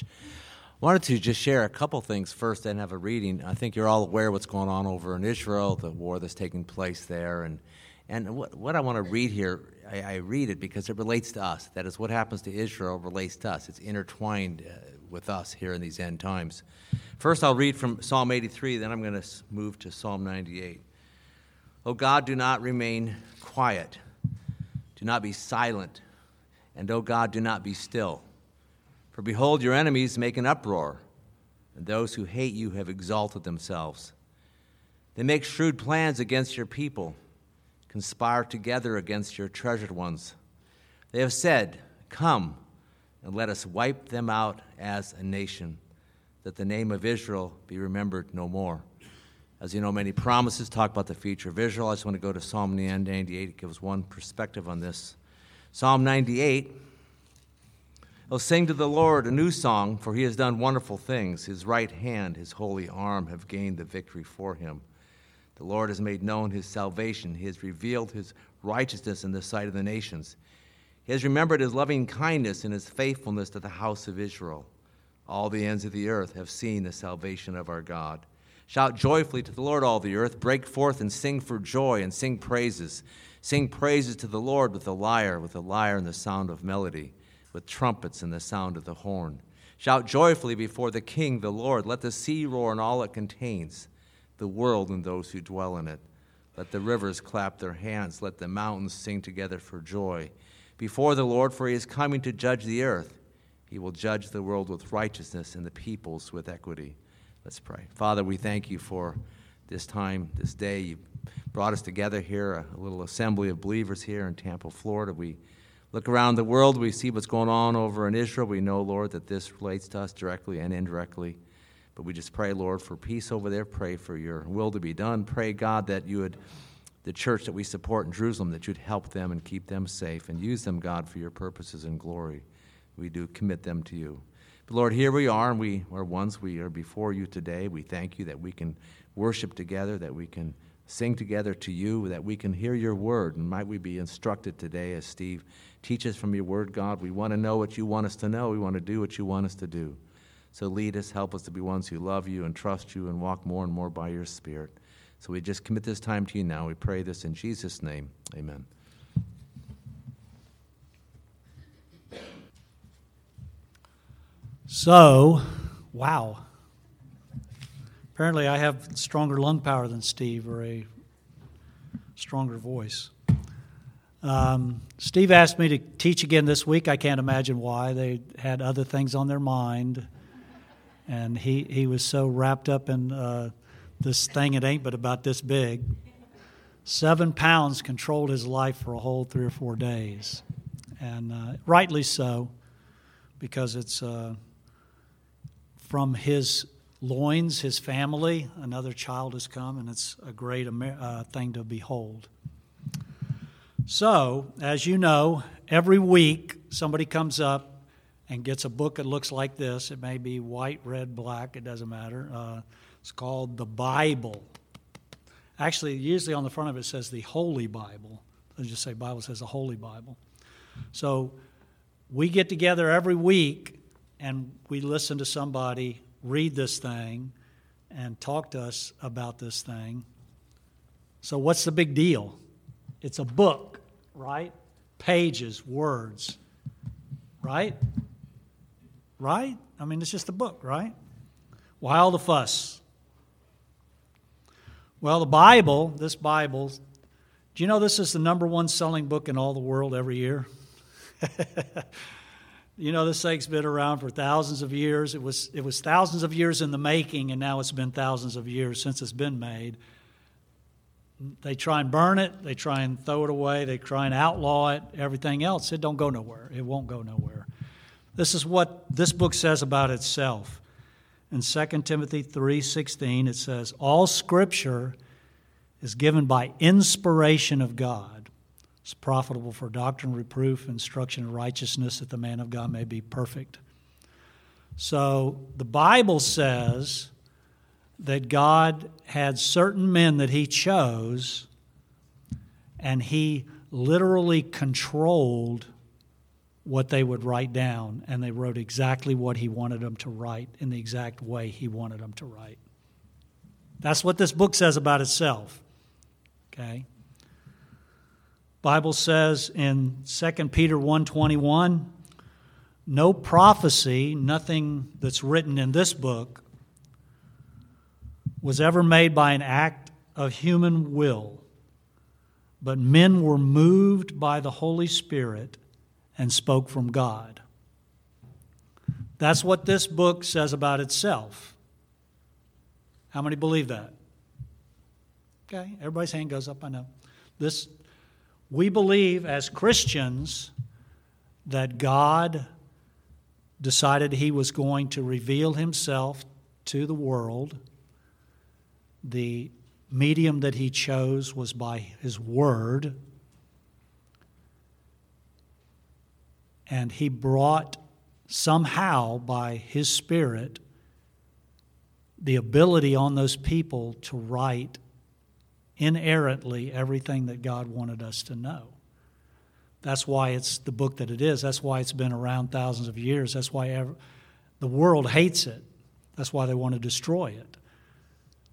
church. Wanted to just share a couple things first and have a reading. I think you're all aware what's going on over in Israel, the war that's taking place there, and and what, what I want to read here, I, I, read it because it relates to us. That is, what happens to Israel relates to us. It's intertwined uh, with us here in these end times. First, I'll read from Psalm 83, then I'm going to move to Psalm 98. O God, do not remain quiet, do not be silent, and O God, do not be still. For behold, your enemies make an uproar, and those who hate you have exalted themselves. They make shrewd plans against your people, conspire together against your treasured ones. They have said, Come, and let us wipe them out as a nation, that the name of Israel be remembered no more. As you know, many promises talk about the future of Israel. I just want to go to Psalm 98. It gives one perspective on this. Psalm 98 Oh, sing to the Lord a new song, for he has done wonderful things. His right hand, his holy arm have gained the victory for him. The Lord has made known his salvation. He has revealed his righteousness in the sight of the nations. He has remembered his loving kindness and his faithfulness to the house of Israel. All the ends of the earth have seen the salvation of our God. Shout joyfully to the Lord, all the earth. Break forth and sing for joy and sing praises. Sing praises to the Lord with the lyre, with the lyre and the sound of melody with trumpets and the sound of the horn. Shout joyfully before the King, the Lord. Let the sea roar and all it contains, the world and those who dwell in it. Let the rivers clap their hands. Let the mountains sing together for joy. Before the Lord, for he is coming to judge the earth. He will judge the world with righteousness and the peoples with equity. Let's pray. Father, we thank you for this time, this day. You brought us together here, a little assembly of believers here in Tampa, Florida. We look around the world, we see what's going on over in Israel. We know, Lord, that this relates to us directly and indirectly. But we just pray, Lord, for peace over there. Pray for your will to be done. Pray, God, that you would, the church that we support in Jerusalem, that you'd help them and keep them safe and use them, God, for your purposes and glory. We do commit them to you. But Lord, here we are, and we are ones. We are before you today. We thank you that we can worship together, that we can sing together to you, that we can hear your word. And might we be instructed today as Steve Teach us from your word, God. We want to know what you want us to know. We want to do what you want us to do. So lead us, help us to be ones who love you and trust you and walk more and more by your Spirit. So we just commit this time to you now. We pray this in Jesus' name. Amen. So, wow. Apparently, I have stronger lung power than Steve or a stronger voice. Um, Steve asked me to teach again this week. I can't imagine why. They had other things on their mind. And he, he was so wrapped up in uh, this thing, it ain't but about this big. Seven pounds controlled his life for a whole three or four days. And uh, rightly so, because it's uh, from his loins, his family, another child has come, and it's a great uh, thing to behold. So, as you know, every week somebody comes up and gets a book that looks like this. It may be white, red, black, it doesn't matter. Uh, it's called the Bible. Actually, usually on the front of it says the Holy Bible. Let's just say Bible says the Holy Bible. So we get together every week and we listen to somebody read this thing and talk to us about this thing. So, what's the big deal? It's a book, right? Pages, words, right? Right? I mean, it's just a book, right? Why all the fuss? Well, the Bible, this Bible, do you know this is the number one selling book in all the world every year? you know this thing's been around for thousands of years. It was it was thousands of years in the making, and now it's been thousands of years since it's been made they try and burn it, they try and throw it away, they try and outlaw it, everything else, it don't go nowhere. It won't go nowhere. This is what this book says about itself. In 2 Timothy 3:16 it says, "All scripture is given by inspiration of God. It's profitable for doctrine, reproof, instruction in righteousness that the man of God may be perfect." So the Bible says that God had certain men that He chose, and He literally controlled what they would write down, and they wrote exactly what he wanted them to write in the exact way he wanted them to write. That's what this book says about itself. Okay? Bible says in 2 Peter 1:21, no prophecy, nothing that's written in this book was ever made by an act of human will, but men were moved by the Holy Spirit and spoke from God. That's what this book says about itself. How many believe that? Okay, everybody's hand goes up, I know. This we believe as Christians that God decided he was going to reveal himself to the world. The medium that he chose was by his word. And he brought somehow by his spirit the ability on those people to write inerrantly everything that God wanted us to know. That's why it's the book that it is. That's why it's been around thousands of years. That's why ever, the world hates it. That's why they want to destroy it.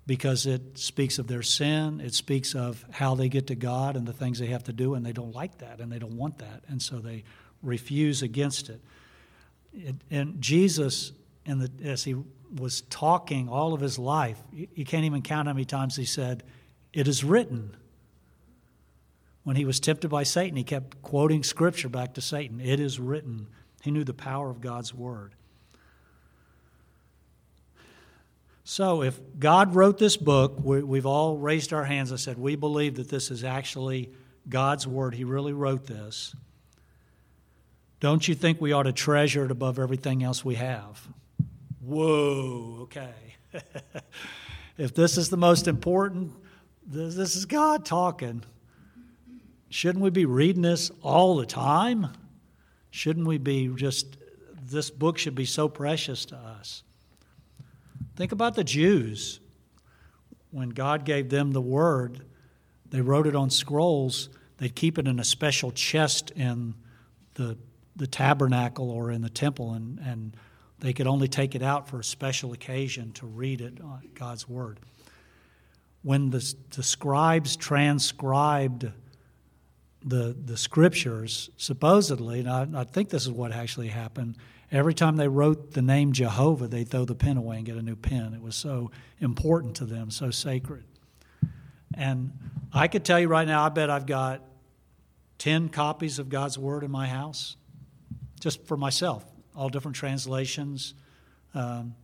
Because it speaks of their sin, it speaks of how they get to God and the things they have to do, and they don't like that and they don't want that. And so they refuse against it. it and Jesus, in the, as he was talking all of his life, you, you can't even count how many times he said, It is written when he was tempted by Satan, he kept quoting scripture back to Satan. It is written. He knew the power of God's word. So, if God wrote this book, we, have all raised our hands and said, We believe that this is actually God's word. He really wrote this. Don't you think we ought to treasure it above everything else we have? Whoa, okay. if this is the most important, this is God talking. Shouldn't we be reading this all the time? Shouldn't we be just, this book should be so precious to us? Think about the Jews. When God gave them the word, they wrote it on scrolls. They'd keep it in a special chest in the, the tabernacle or in the temple, and, and they could only take it out for a special occasion to read it, uh, God's word. When the, the scribes transcribed the, the scriptures, supposedly, and I, I, think this is what actually happened, every time they wrote the name Jehovah, they'd throw the pen away and get a new pen. It was so important to them, so sacred. And I could tell you right now, I bet I've got 10 copies of God's Word in my house, just for myself, all different translations. Um,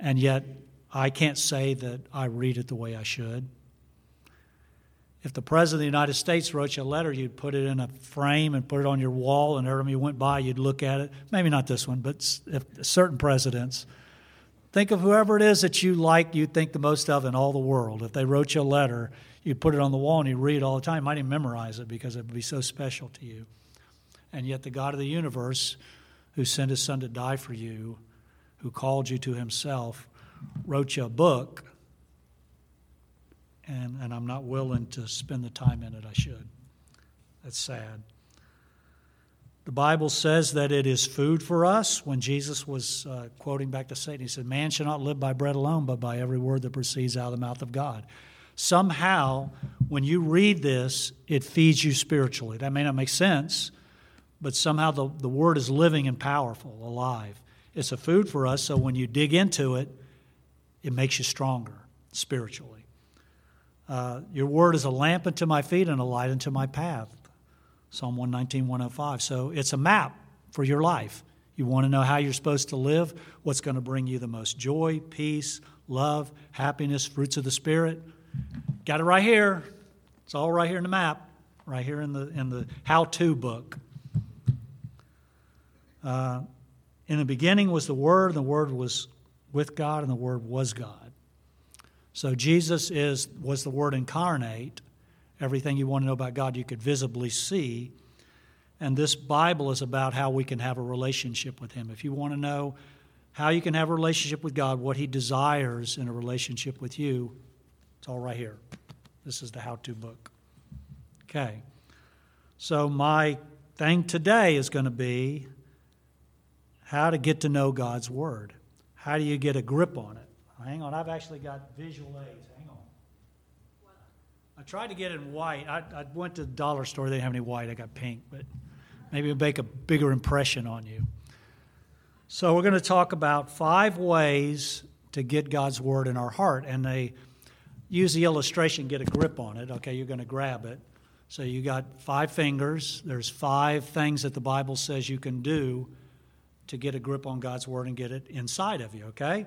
and yet, I can't say that I read it the way I should. If the President of the United States wrote you a letter, you'd put it in a frame and put it on your wall, and every time you went by, you'd look at it. Maybe not this one, but if certain presidents. Think of whoever it is that you like, you think the most of in all the world. If they wrote you a letter, you'd put it on the wall and you'd read it all the time. You might even memorize it because it would be so special to you. And yet, the God of the universe, who sent his son to die for you, who called you to himself, wrote you a book and, and I'm not willing to spend the time in it I should. That's sad. The Bible says that it is food for us. When Jesus was uh, quoting back to Satan, he said, Man shall not live by bread alone, but by every word that proceeds out of the mouth of God. Somehow, when you read this, it feeds you spiritually. That may not make sense, but somehow the, the word is living and powerful, alive. It's a food for us, so when you dig into it, it makes you stronger spiritually. Uh, your word is a lamp unto my feet and a light unto my path. Psalm 119, 105. So it's a map for your life. You want to know how you're supposed to live, what's going to bring you the most joy, peace, love, happiness, fruits of the Spirit. Got it right here. It's all right here in the map, right here in the, in the how to book. Uh, in the beginning was the Word, and the Word was with God, and the Word was God. So Jesus is was the word incarnate. Everything you want to know about God you could visibly see. And this Bible is about how we can have a relationship with him. If you want to know how you can have a relationship with God, what he desires in a relationship with you, it's all right here. This is the how to book. Okay. So, my thing today is going to be how to get to know God's Word. How do you get a grip on it? Hang on, I've actually got visual aids. Hang on. I tried to get it in white. I, I went to the dollar store. They didn't have any white. I got pink, but maybe it'll make a bigger impression on you. So, we're going to talk about five ways to get God's Word in our heart. And they use the illustration, get a grip on it. Okay, you're going to grab it. So, you got five fingers. There's five things that the Bible says you can do to get a grip on God's Word and get it inside of you, okay?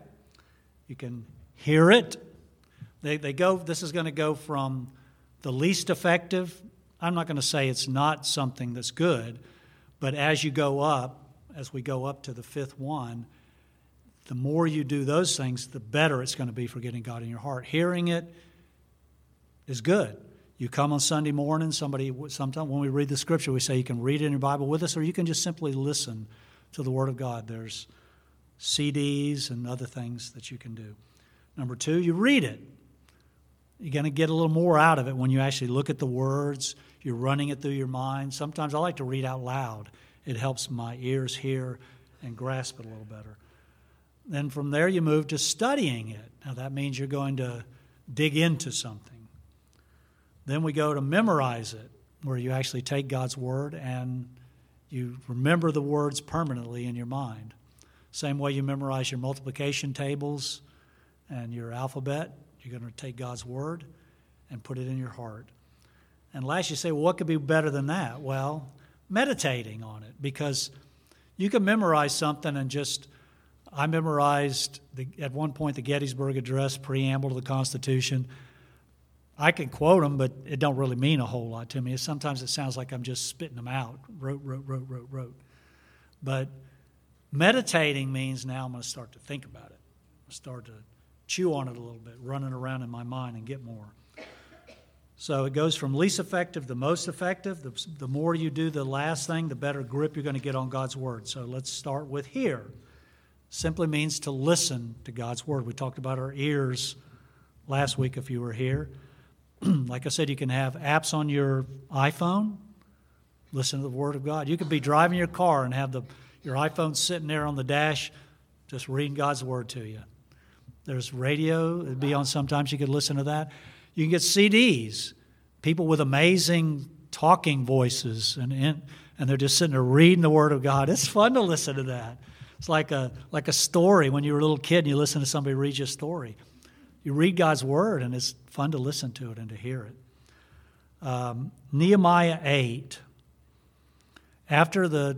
You can hear it. They, they go, this is going to go from the least effective. I'm not going to say it's not something that's good, but as you go up, as we go up to the fifth one, the more you do those things, the better it's going to be for getting God in your heart. Hearing it is good. You come on Sunday morning, somebody, sometimes when we read the scripture, we say you can read it in your Bible with us, or you can just simply listen to the Word of God. There's CDs and other things that you can do. Number two, you read it. You're going to get a little more out of it when you actually look at the words, you're running it through your mind. Sometimes I like to read out loud, it helps my ears hear and grasp it a little better. Then from there, you move to studying it. Now, that means you're going to dig into something. Then we go to memorize it, where you actually take God's Word and you remember the words permanently in your mind. Same way you memorize your multiplication tables and your alphabet, you're going to take God's word and put it in your heart. And last, you say, well, what could be better than that? Well, meditating on it because you can memorize something and just. I memorized the, at one point the Gettysburg Address, preamble to the Constitution. I can quote them, but it don't really mean a whole lot to me. Sometimes it sounds like I'm just spitting them out. Rote, rote, rote, rote, rote. But meditating means now I'm going to start to think about it. i start to chew on it a little bit, running around in my mind and get more. So it goes from least effective to most effective. The, the more you do the last thing, the better grip you're going to get on God's Word. So let's start with hear. Simply means to listen to God's Word. We talked about our ears last week if you were here. like I said, you can have apps on your iPhone, listen to the Word of God. You could be driving your car and have the, your iPhone sitting there on the dash, just reading God's Word to you. There's radio, it'd be on sometimes, you could listen to that. You can get CDs, people with amazing talking voices, and, and, they're just sitting there reading the Word of God. It's fun to listen to that. It's like a, like a story when you were a little kid and you listen to somebody read you a story you read God's word, and it's fun to listen to it and to hear it. Um, Nehemiah 8, after the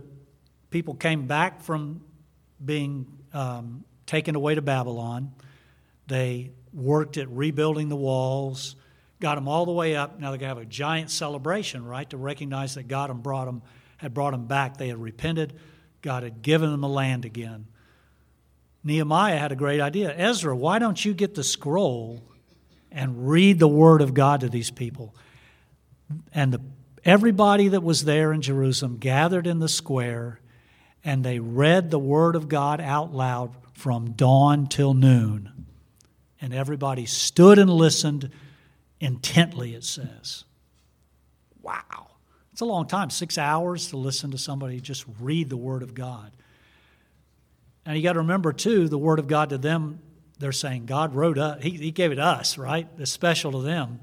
people came back from being um, taken away to Babylon, they worked at rebuilding the walls, got them all the way up. Now they're going to have a giant celebration, right, to recognize that God had brought them, had brought them back. They had repented. God had given them the land again. Nehemiah had a great idea. Ezra, why don't you get the scroll and read the word of God to these people? And the, everybody that was there in Jerusalem gathered in the square and they read the word of God out loud from dawn till noon. And everybody stood and listened intently, it says. Wow. It's a long time, six hours to listen to somebody just read the word of God. And you got to remember, too, the Word of God to them, they're saying God wrote us, he, he gave it to us, right? It's special to them.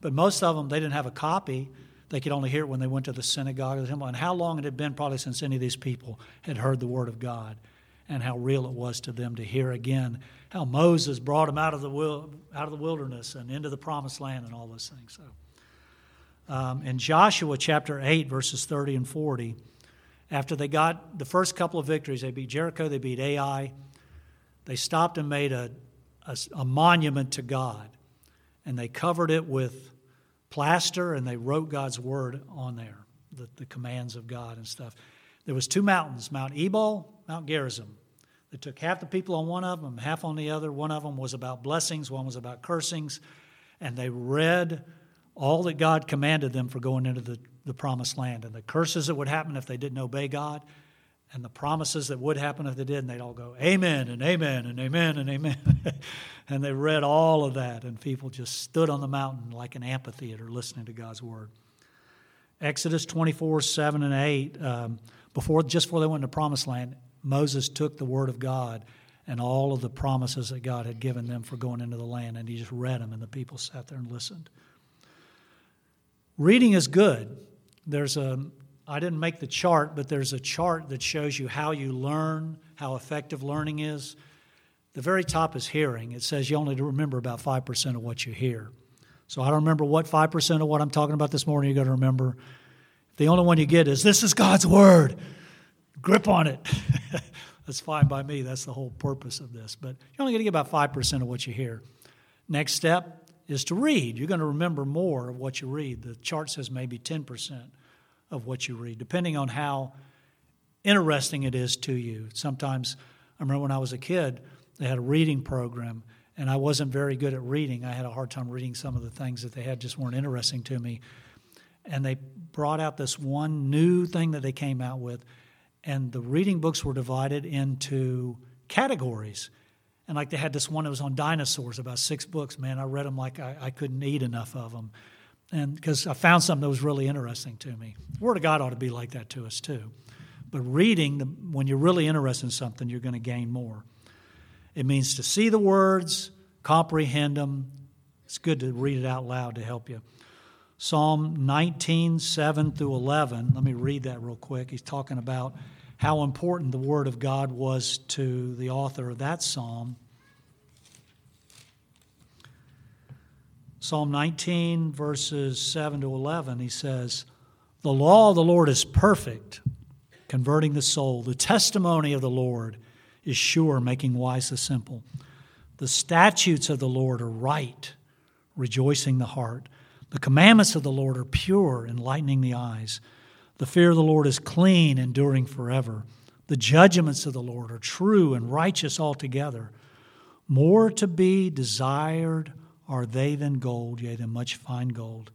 But most of them, they didn't have a copy. They could only hear it when they went to the synagogue or the temple. And how long it had been probably since any of these people had heard the Word of God and how real it was to them to hear again how Moses brought them out of the, out of the wilderness and into the promised land and all those things. So, um, in Joshua chapter 8, verses 30 and 40, after they got the first couple of victories, they beat Jericho, they beat Ai, they stopped and made a, a, a monument to God. And they covered it with plaster and they wrote God's word on there, the, the commands of God and stuff. There was two mountains, Mount Ebal, Mount Gerizim. They took half the people on one of them, half on the other. One of them was about blessings, one was about cursings. And they read all that God commanded them for going into the the promised land and the curses that would happen if they didn't obey God and the promises that would happen if they did, and they'd all go, Amen and Amen and Amen and Amen. and they read all of that, and people just stood on the mountain like an amphitheater listening to God's word. Exodus 24, 7 and 8, um, before, just before they went into promised land, Moses took the word of God and all of the promises that God had given them for going into the land, and he just read them, and the people sat there and listened. Reading is good. There's a, I didn't make the chart, but there's a chart that shows you how you learn, how effective learning is. The very top is hearing. It says you only remember about 5% of what you hear. So I don't remember what 5% of what I'm talking about this morning you're going to remember. The only one you get is, This is God's Word. Grip on it. That's fine by me. That's the whole purpose of this. But you're only going to get about 5% of what you hear. Next step is to read. You're going to remember more of what you read. The chart says maybe 10% of what you read, depending on how interesting it is to you. Sometimes, I remember when I was a kid, they had a reading program, and I wasn't very good at reading. I had a hard time reading some of the things that they had, just weren't interesting to me. And they brought out this one new thing that they came out with, and the reading books were divided into categories. And like they had this one that was on dinosaurs, about six books. Man, I read them like I, I couldn't eat enough of them and because I found something that was really interesting to me. The Word of God ought to be like that to us too. But reading, the, when you're really interested in something, you're going to gain more. It means to see the words, comprehend them. It's good to read it out loud to help you. Psalm 19, 7 through 11. Let me read that real quick. He's talking about how important the Word of God was to the author of that psalm. Psalm 19, verses 7 to 11, he says, The law of the Lord is perfect, converting the soul. The testimony of the Lord is sure, making wise the simple. The statutes of the Lord are right, rejoicing the heart. The commandments of the Lord are pure, enlightening the eyes. The fear of the Lord is clean, enduring forever. The judgments of the Lord are true and righteous altogether. More to be desired are they than gold, yea, than much fine gold.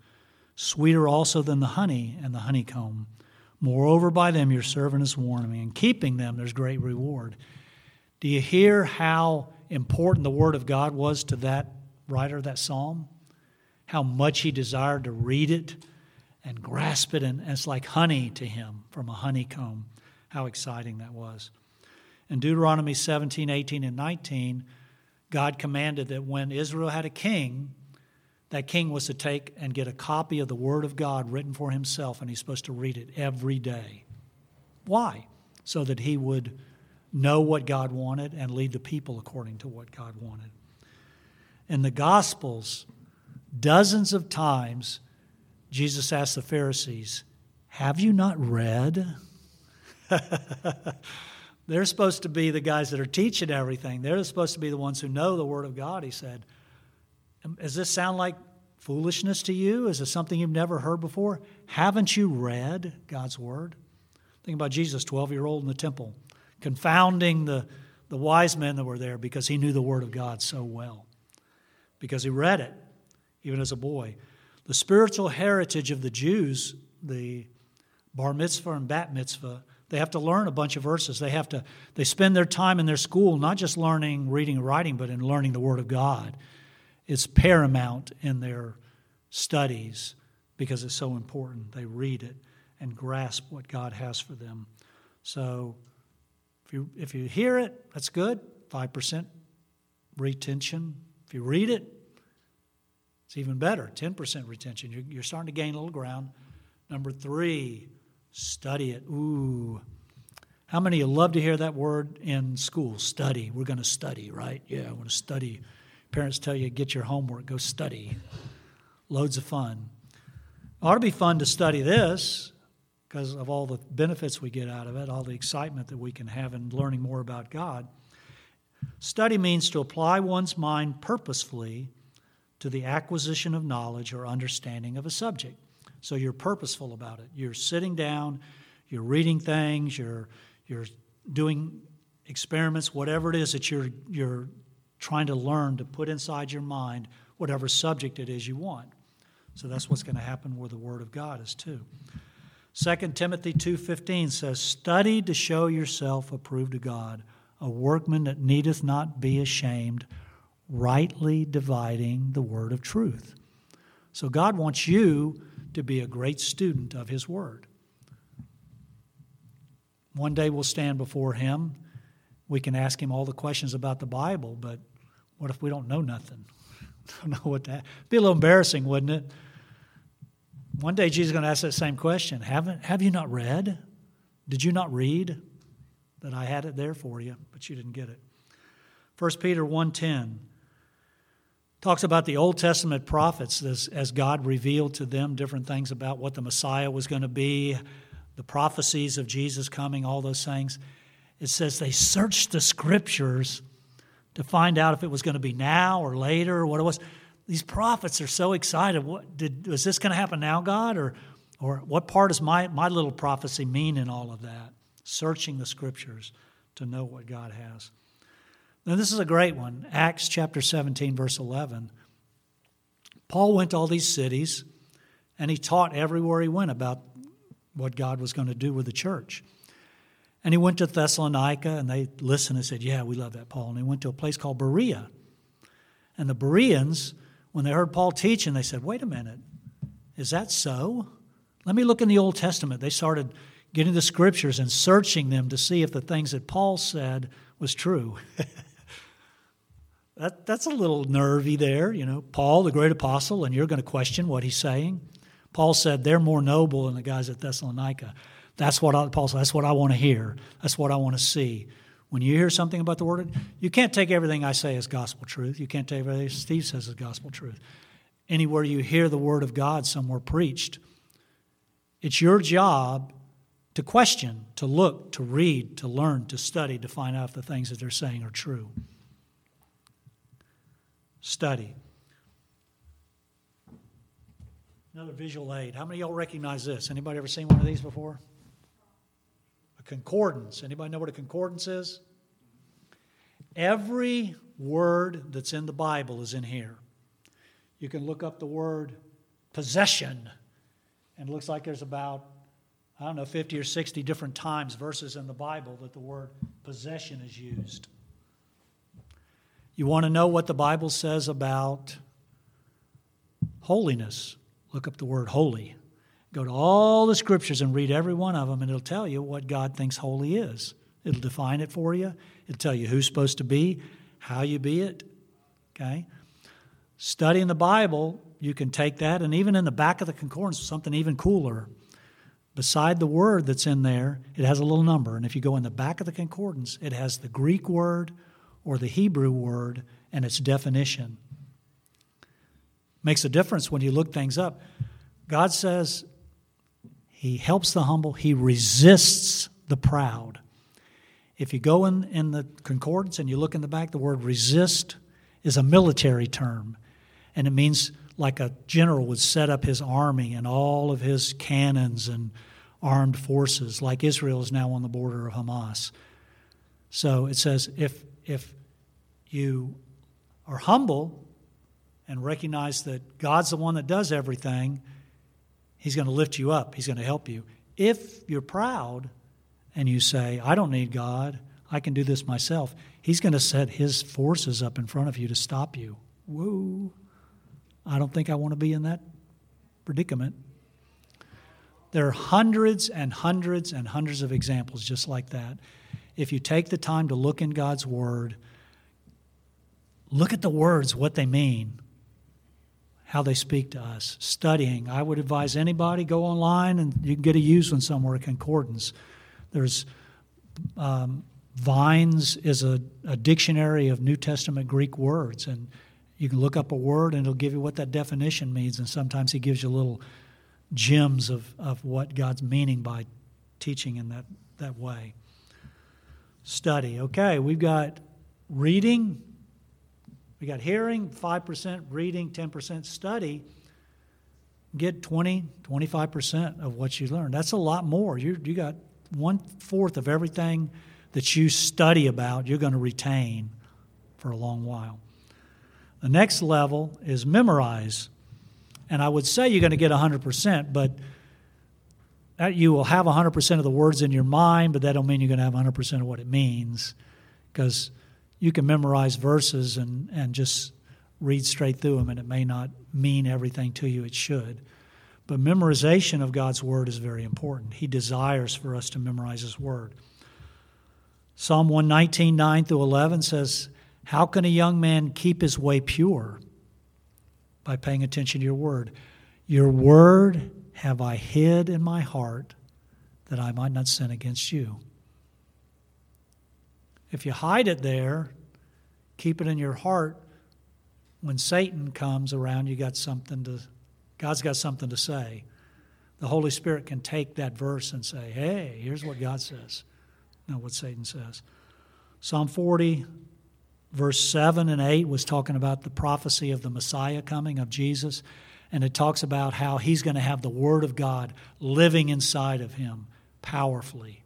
Sweeter also than the honey and the honeycomb. Moreover, by them your servant is me, and keeping them there's great reward. Do you hear how important the Word of God was to that writer of that psalm? How much he desired to read it and grasp it, and it's like honey to him from a honeycomb. How exciting that was. In Deuteronomy 17, 18, and 19, God commanded that when Israel had a king, that king was to take and get a copy of the Word of God written for himself, and he's supposed to read it every day. Why? So that he would know what God wanted and lead the people according to what God wanted. In the Gospels, dozens of times, Jesus asked the Pharisees, Have you not read? They're supposed to be the guys that are teaching everything. They're supposed to be the ones who know the Word of God, he said. Um, does this sound like foolishness to you? Is it something you've never heard before? Haven't you read God's Word? Think about Jesus, 12 year old in the temple, confounding the, the wise men that were there because he knew the Word of God so well, because he read it, even as a boy. The spiritual heritage of the Jews, the bar mitzvah and bat mitzvah, they have to learn a bunch of verses. They have to they spend their time in their school not just learning reading and writing, but in learning the Word of God. It's paramount in their studies because it's so important. They read it and grasp what God has for them. So if you if you hear it, that's good. Five percent retention. If you read it, it's even better. Ten percent retention. You're, you're starting to gain a little ground. Number three, Study it. Ooh. How many of you love to hear that word in school? Study. We're going to study, right? Yeah, I want to study. Parents tell you, get your homework, go study. Loads of fun. It ought to be fun to study this because of all the benefits we get out of it, all the excitement that we can have in learning more about God. Study means to apply one's mind purposefully to the acquisition of knowledge or understanding of a subject. So you're purposeful about it. You're sitting down, you're reading things, you're, you're doing experiments, whatever it is that you're, you're trying to learn to put inside your mind, whatever subject it is you want. So that's what's going to happen where the Word of God is too. 2 Timothy 2.15 says, Study to show yourself approved to God, a workman that needeth not be ashamed, rightly dividing the word of truth. So God wants you to be a great student of His Word. One day we'll stand before Him. We can ask Him all the questions about the Bible, but what if we don't know nothing? don't know what that. Be a little embarrassing, wouldn't it? One day Jesus is going to ask that same question. Haven't have you not read? Did you not read that I had it there for you, but you didn't get it? 1 Peter 1:10 talks about the Old Testament prophets as, as God revealed to them different things about what the Messiah was going to be, the prophecies of Jesus coming, all those things. It says they searched the scriptures to find out if it was going to be now or later or what it was. These prophets are so excited. What did is this going to happen now, God? Or or what part does my, my little prophecy mean in all of that? Searching the scriptures to know what God has. Now, this is a great one Acts chapter 17, verse 11. Paul went to all these cities and he taught everywhere he went about what God was going to do with the church. And he went to Thessalonica and they listened and said, Yeah, we love that, Paul. And he went to a place called Berea. And the Bereans, when they heard Paul teaching, they said, Wait a minute, is that so? Let me look in the Old Testament. They started getting the scriptures and searching them to see if the things that Paul said was true. that, that's a little nervy there, you know. Paul, the great apostle, and you're going to question what he's saying. Paul said they're more noble than the guys at Thessalonica. That's what I, Paul said. That's what I want to hear. That's what I want to see. When you hear something about the word, you can't take everything I say as gospel truth. You can't take everything Steve says as gospel truth. Anywhere you hear the word of God somewhere preached, it's your job to question, to look, to read, to learn, to study, to find out if the things that they're saying are true. Study. Another visual aid. How many of y'all recognize this? Anybody ever seen one of these before? A concordance. Anybody know what a concordance is? Every word that's in the Bible is in here. You can look up the word possession and it looks like there's about, I don't know, 50 or 60 different times, verses in the Bible, that the word possession is used. You want to know what the Bible says about holiness? Look up the word holy. Go to all the scriptures and read every one of them, and it'll tell you what God thinks holy is. It'll define it for you, it'll tell you who's supposed to be, how you be it. Okay? Studying the Bible you can take that, and even in the back of the concordance, something even cooler. Beside the word that's in there, it has a little number. And if you go in the back of the concordance, it has the Greek word or the Hebrew word and its definition. Makes a difference when you look things up. God says He helps the humble, He resists the proud. If you go in, in the concordance and you look in the back, the word resist is a military term, and it means like a general would set up his army and all of his cannons and armed forces, like Israel is now on the border of Hamas. So it says if, if you are humble and recognize that God's the one that does everything, He's going to lift you up, He's going to help you. If you're proud and you say, I don't need God, I can do this myself, He's going to set His forces up in front of you to stop you. Woo! I don't think I want to be in that predicament. There are hundreds and hundreds and hundreds of examples just like that. If you take the time to look in God's Word, look at the words, what they mean, how they speak to us. Studying. I would advise anybody go online and you can get a used one somewhere, concordance. There's um, Vines is a, a dictionary of New Testament Greek words, and you can look up a word and it'll give you what that definition means. And sometimes he gives you little gems of, of what God's meaning by teaching in that, that way. Study. Okay, we've got reading, we got hearing, 5% reading, 10% study. Get 20, 25% of what you learn. That's a lot more. You, you got one fourth of everything that you study about, you're going to retain for a long while. The next level is memorize. And I would say you're going to get 100%, but you will have 100% of the words in your mind, but that don't mean you're going to have 100% of what it means because you can memorize verses and, and just read straight through them, and it may not mean everything to you it should. But memorization of God's Word is very important. He desires for us to memorize His Word. Psalm 119, 9 through 11 says, How can a young man keep his way pure? By paying attention to your Word. Your Word have I hid in my heart that I might not sin against you. If you hide it there, keep it in your heart, when Satan comes around, you got something to, God's got something to say. The Holy Spirit can take that verse and say, hey, here's what God says, not what Satan says. Psalm 40, verse 7 and 8 was talking about the prophecy of the Messiah coming, of Jesus. And it talks about how he's going to have the Word of God living inside of him powerfully.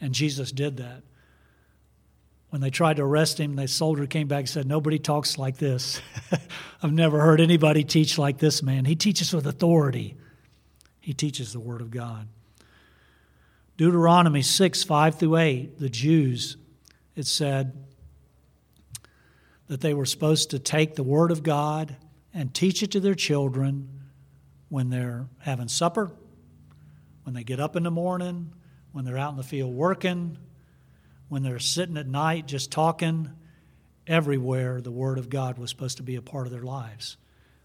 And Jesus did that. When they tried to arrest him, the soldier came back and said, Nobody talks like this. I've never heard anybody teach like this man. He teaches with authority, he teaches the Word of God. Deuteronomy 6 5 through 8, the Jews, it said that they were supposed to take the Word of God and teach it to their children when they're having supper, when they get up in the morning, when they're out in the field working, when they're sitting at night just talking, everywhere the Word of God was supposed to be a part of their lives.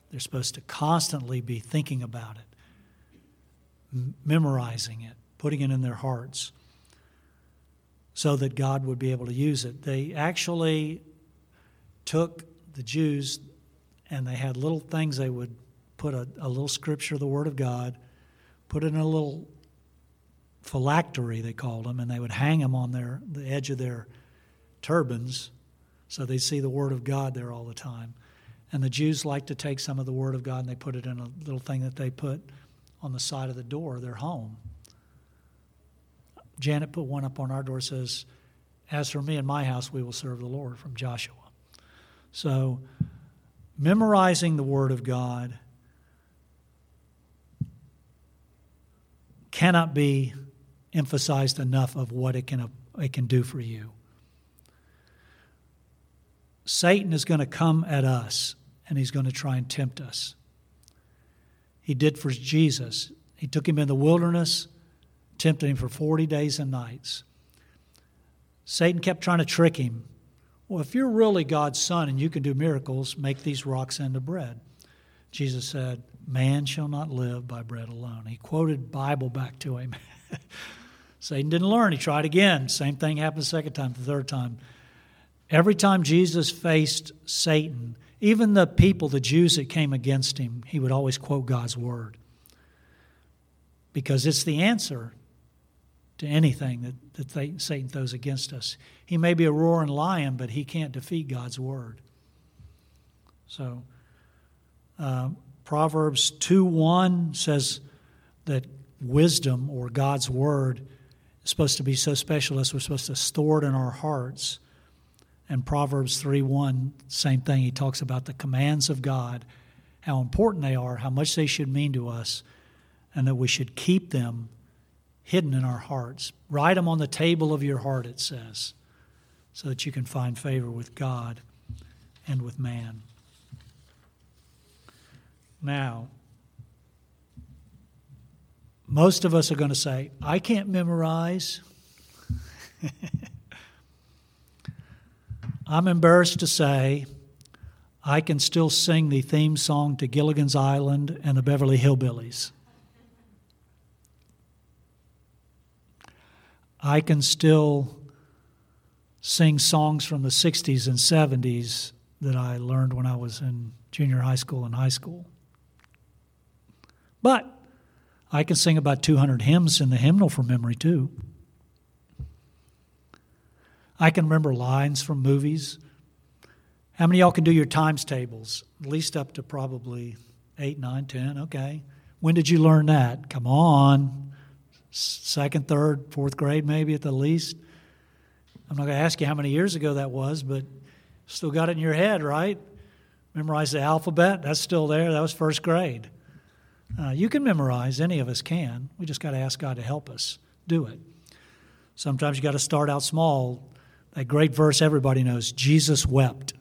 They're supposed to constantly be thinking about it, memorizing it, putting it in their hearts so that God would be able to use it. They actually took the Jews and they had little things they would put a, a little scripture, the Word of God, put it in a little phylactery, they called them, and they would hang them on their, the edge of their turbans so they see the Word of God there all the time. And the Jews like to take some of the Word of God and they put it in a little thing that they put on the side of the door of their home. Janet put one up on our door says, As for me and my house, we will serve the Lord from Joshua. So, memorizing the Word of God cannot be emphasized enough of what it can, it can do for you. Satan is going to come at us and he's going to try and tempt us. He did for Jesus. He took him in the wilderness, tempted him for 40 days and nights. Satan kept trying to trick him. Well, if you're really God's son and you can do miracles, make these rocks into bread. Jesus said, Man shall not live by bread alone. He quoted Bible back to him. Satan didn't learn. He tried again. Same thing happened the second time, the third time. Every time Jesus faced Satan, even the people, the Jews that came against him, he would always quote God's word. Because it's the answer to anything that, that Satan throws against us. He may be a roaring lion, but he can't defeat God's word. So, uh, Proverbs 2 1 says that wisdom or God's word supposed to be so special as we're supposed to store it in our hearts. And Proverbs 3 1, same thing. He talks about the commands of God, how important they are, how much they should mean to us, and that we should keep them hidden in our hearts. Write them on the table of your heart, it says, so that you can find favor with God and with man. Now, most of us are going to say, I can't memorize. I'm embarrassed to say I can still sing the theme song to Gilligan's Island and the Beverly Hillbillies. I can still sing songs from the 60s and 70s that I learned when I was in junior high school and high school. But I can sing about 200 hymns in the hymnal from memory, too. I can remember lines from movies. How many of y'all can do your times tables? At least up to probably 8, 9, 10. Okay. When did you learn that? Come on. Second, third, fourth grade, maybe at the least. I'm not going to ask you how many years ago that was, but still got it in your head, right? Memorize the alphabet. That's still there. That was first grade. Uh, you can memorize, any of us can. We just got to ask God to help us do it. Sometimes you got to start out small. That great verse everybody knows Jesus wept.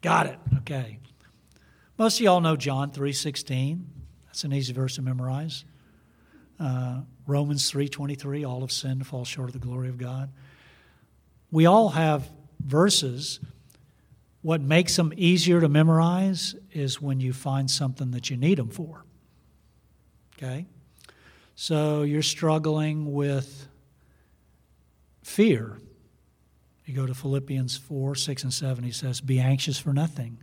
Got it. Okay. Most of y'all know John 3.16. That's an easy verse to memorize. Uh, Romans 3.23, all have sinned fall short of the glory of God. We all have verses. What makes them easier to memorize is when you find something that you need them for. Okay? So you're struggling with fear. You go to Philippians 4, 6, and 7. He says, Be anxious for nothing,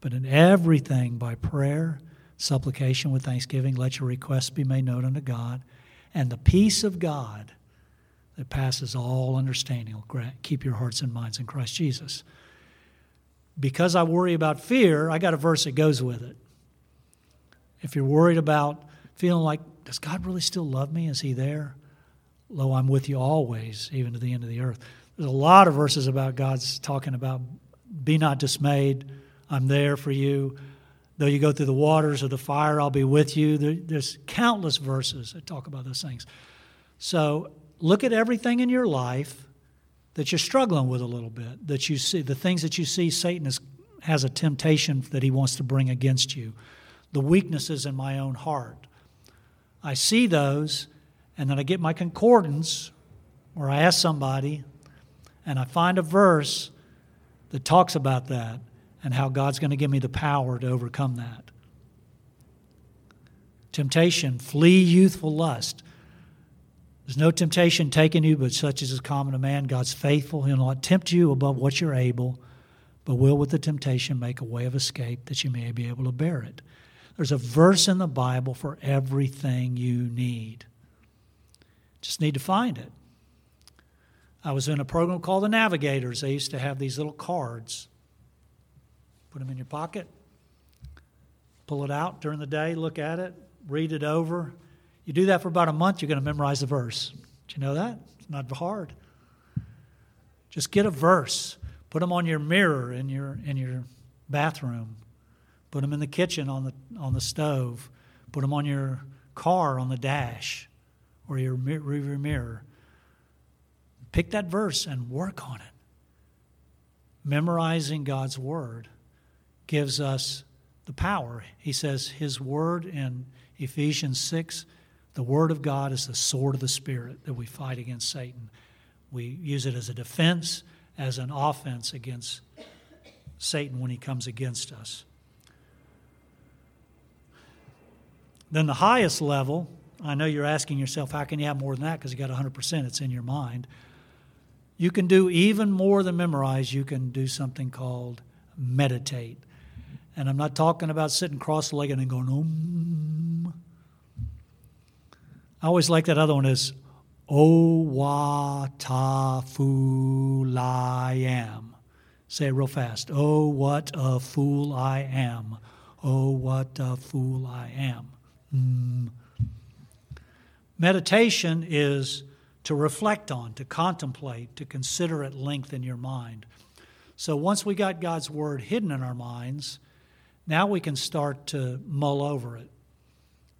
but in everything by prayer, supplication with thanksgiving, let your requests be made known unto God. And the peace of God that passes all understanding will keep your hearts and minds in Christ Jesus. Because I worry about fear, I got a verse that goes with it. If you're worried about feeling like, does God really still love me? Is He there? Lo, I'm with you always, even to the end of the earth. There's a lot of verses about God's talking about, be not dismayed, I'm there for you. Though you go through the waters or the fire, I'll be with you. there's countless verses that talk about those things. So look at everything in your life that you're struggling with a little bit, that you see, the things that you see Satan is, has a temptation that he wants to bring against you, the weaknesses in my own heart. I see those, and then I get my concordance, or I ask somebody, and I find a verse that talks about that and how God's going to give me the power to overcome that. Temptation, flee youthful lust. There's no temptation taken you, but such as is common to man. God's faithful. He'll not tempt you above what you're able, but will with the temptation make a way of escape that you may be able to bear it. There's a verse in the Bible for everything you need. Just need to find it. I was in a program called The Navigators. They used to have these little cards. Put them in your pocket, pull it out during the day, look at it, read it over. You do that for about a month, you're going to memorize the verse. Do you know that? It's not hard. Just get a verse, put them on your mirror in your, in your bathroom, put them in the kitchen on the, on the stove, put them on your car on the dash or your rearview mirror. Pick that verse and work on it. Memorizing God's Word gives us the power. He says His Word in Ephesians 6 the Word of God is the sword of the Spirit that we fight against Satan. We use it as a defense, as an offense against Satan when he comes against us. Then the highest level, I know you're asking yourself, how can you have more than that? Because you got 100%, it's in your mind. You can do even more than memorize, you can do something called meditate. And I'm not talking about sitting cross legged and going, um. I always like that other one is, O wa ta fool I am. Say it real fast. Oh, what a fool I am. Oh, what a fool I am. Mm. Meditation is to reflect on, to contemplate, to consider at length in your mind. So once we got God's Word hidden in our minds, now we can start to mull over it.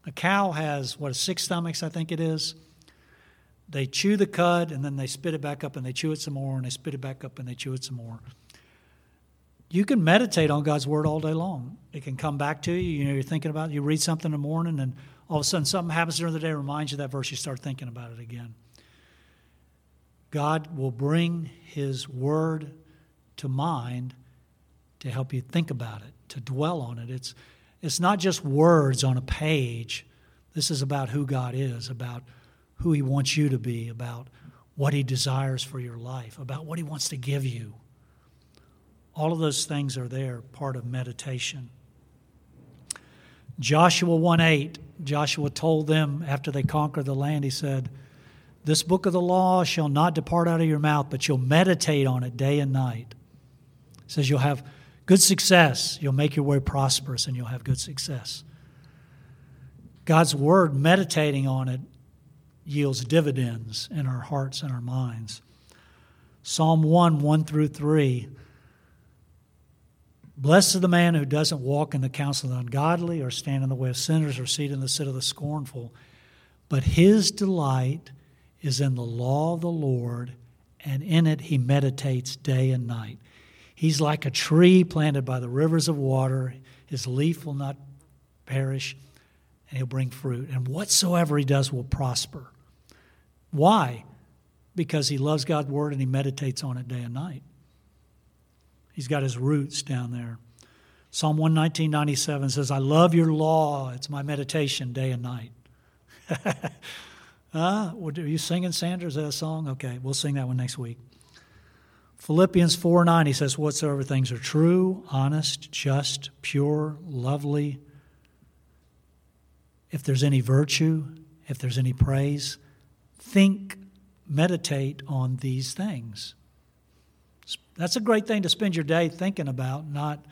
A cow has, what, six stomachs, I think it is. They chew the cud and then they spit it back up and they chew it some more and they spit it back up and they chew it some more. You can meditate on God's Word all day long. It can come back to you. You know, you're thinking about it. You read something in the morning and all of a sudden something happens during the day, reminds you that verse, you start thinking about it again. God will bring His Word to mind to help you think about it, to dwell on it. It's, it's not just words on a page. This is about who God is, about who He wants you to be, about what He desires for your life, about what He wants to give you. All of those things are there, part of meditation. Joshua 1 8, Joshua told them after they conquered the land, he said, this book of the law shall not depart out of your mouth, but you'll meditate on it day and night. It says you'll have good success. You'll make your way prosperous and you'll have good success. God's word, meditating on it, yields dividends in our hearts and our minds. Psalm 1 1 through 3. Blessed is the man who doesn't walk in the counsel of the ungodly, or stand in the way of sinners, or seat in the seat of the scornful, but his delight is in the law of the Lord, and in it he meditates day and night. He's like a tree planted by the rivers of water. His leaf will not perish, and he'll bring fruit. And whatsoever he does will prosper. Why? Because he loves God's word and he meditates on it day and night. He's got his roots down there. Psalm 119.97 says, I love your law. It's my meditation day and night. uh, are you singing, Sandra? Is that song? Okay, we'll sing that one next week. Philippians 4 9, he says, Whatsoever things are true, honest, just, pure, lovely, if there's any virtue, if there's any praise, think, meditate on these things. That's a great thing to spend your day thinking about, not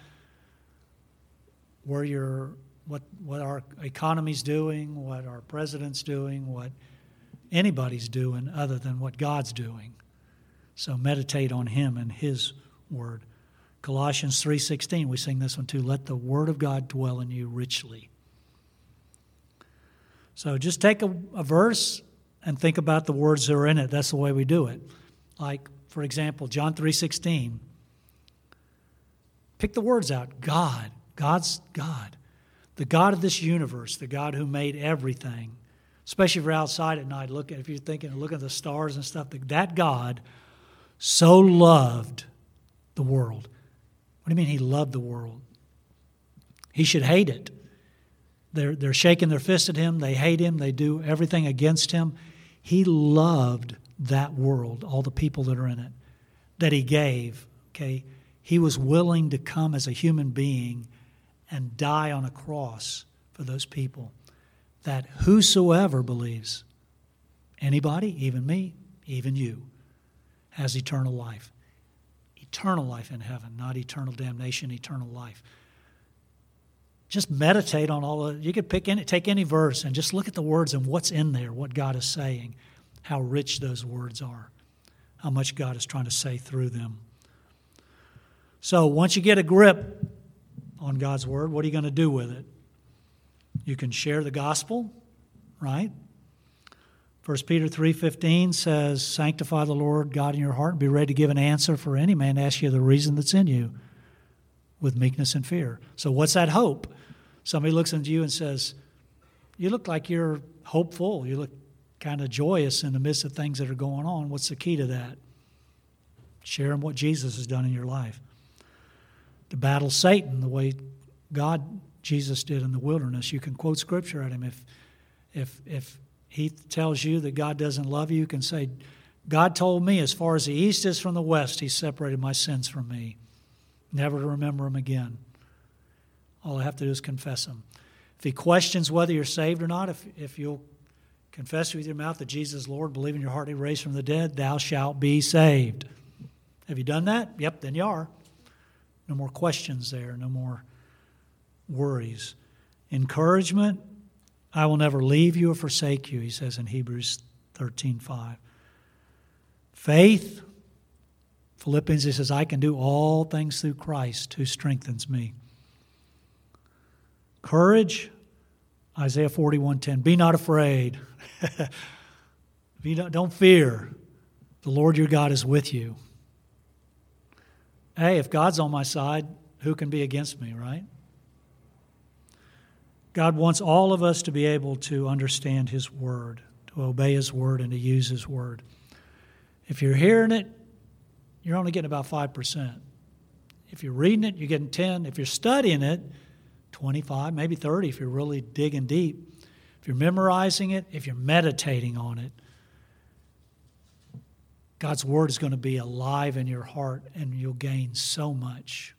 where your what what our economy's doing, what our president's doing, what anybody's doing other than what God's doing. So meditate on him and his word. Colossians 3:16, we sing this one too, let the word of God dwell in you richly. So just take a, a verse and think about the words that are in it. That's the way we do it. Like for example, John 3:16. Pick the words out. God, God's God. The God of this universe, the God who made everything. Especially if you're outside at night, look at if you're thinking looking at the stars and stuff, that God so loved the world. What do you mean he loved the world? He should hate it. They're, they're shaking their fist at him. They hate him. They do everything against him. He loved that world, all the people that are in it, that he gave. Okay? He was willing to come as a human being and die on a cross for those people. That whosoever believes, anybody, even me, even you, has eternal life. Eternal life in heaven, not eternal damnation, eternal life. Just meditate on all of You could pick any, take any verse and just look at the words and what's in there, what God is saying, how rich those words are, how much God is trying to say through them. So once you get a grip on God's word, what are you going to do with it? You can share the gospel, right? 1 Peter 3:15 says, "Sanctify the Lord God in your heart and be ready to give an answer for any man ask you the reason that's in you with meekness and fear." So what's that hope? Somebody looks into you and says, "You look like you're hopeful. You look kind of joyous in the midst of things that are going on. What's the key to that? Share them what Jesus has done in your life. To battle Satan the way God Jesus did in the wilderness. You can quote scripture at him if if if he tells you that God doesn't love you, you can say, God told me, as far as the east is from the west, He separated my sins from me, never to remember them again. All I have to do is confess them. If He questions whether you're saved or not, if, if you'll confess with your mouth that Jesus is Lord, believe in your heart He raised from the dead, thou shalt be saved. Have you done that? Yep, then you are. No more questions there, no more worries. Encouragement, I will never leave you or forsake you, he says in Hebrews 13 5. Faith, Philippians, he says, I can do all things through Christ who strengthens me. Courage, Isaiah 41:10. Be not afraid. Be not, don't fear. The Lord your God is with you. Hey, if God's on my side, who can be against me, right? God wants all of us to be able to understand His Word, to obey His Word, and to use His Word. If you're hearing it, you're only getting about 5%. If you're reading it, you're getting 10. If you're studying it, 25, maybe 30 if you're really digging deep. If you're memorizing it, if you're meditating on it, God's Word is going to be alive in your heart and you'll gain so much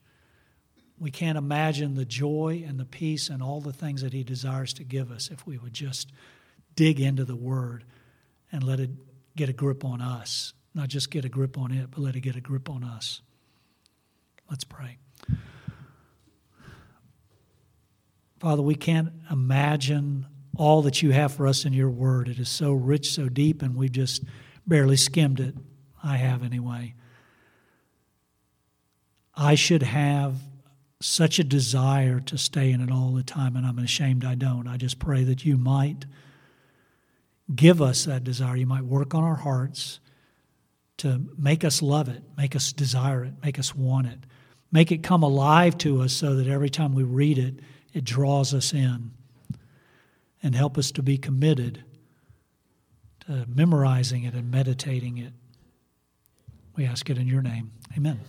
we can't imagine the joy and the peace and all the things that He desires to give us if we would just dig into the Word and let it get a grip on us. Not just get a grip on it, but let it get a grip on us. Let's pray. Father, we can't imagine all that you have for us in your word. It is so rich, so deep, and we've just barely skimmed it. I have anyway. I should have such a desire to stay in it all the time, and I'm ashamed I don't. I just pray that you might give us that desire. You might work on our hearts to make us love it, make us desire it, make us want it, make it come alive to us so that every time we read it, it draws us in. And help us to be committed to memorizing it and meditating it. We ask it in your name. Amen.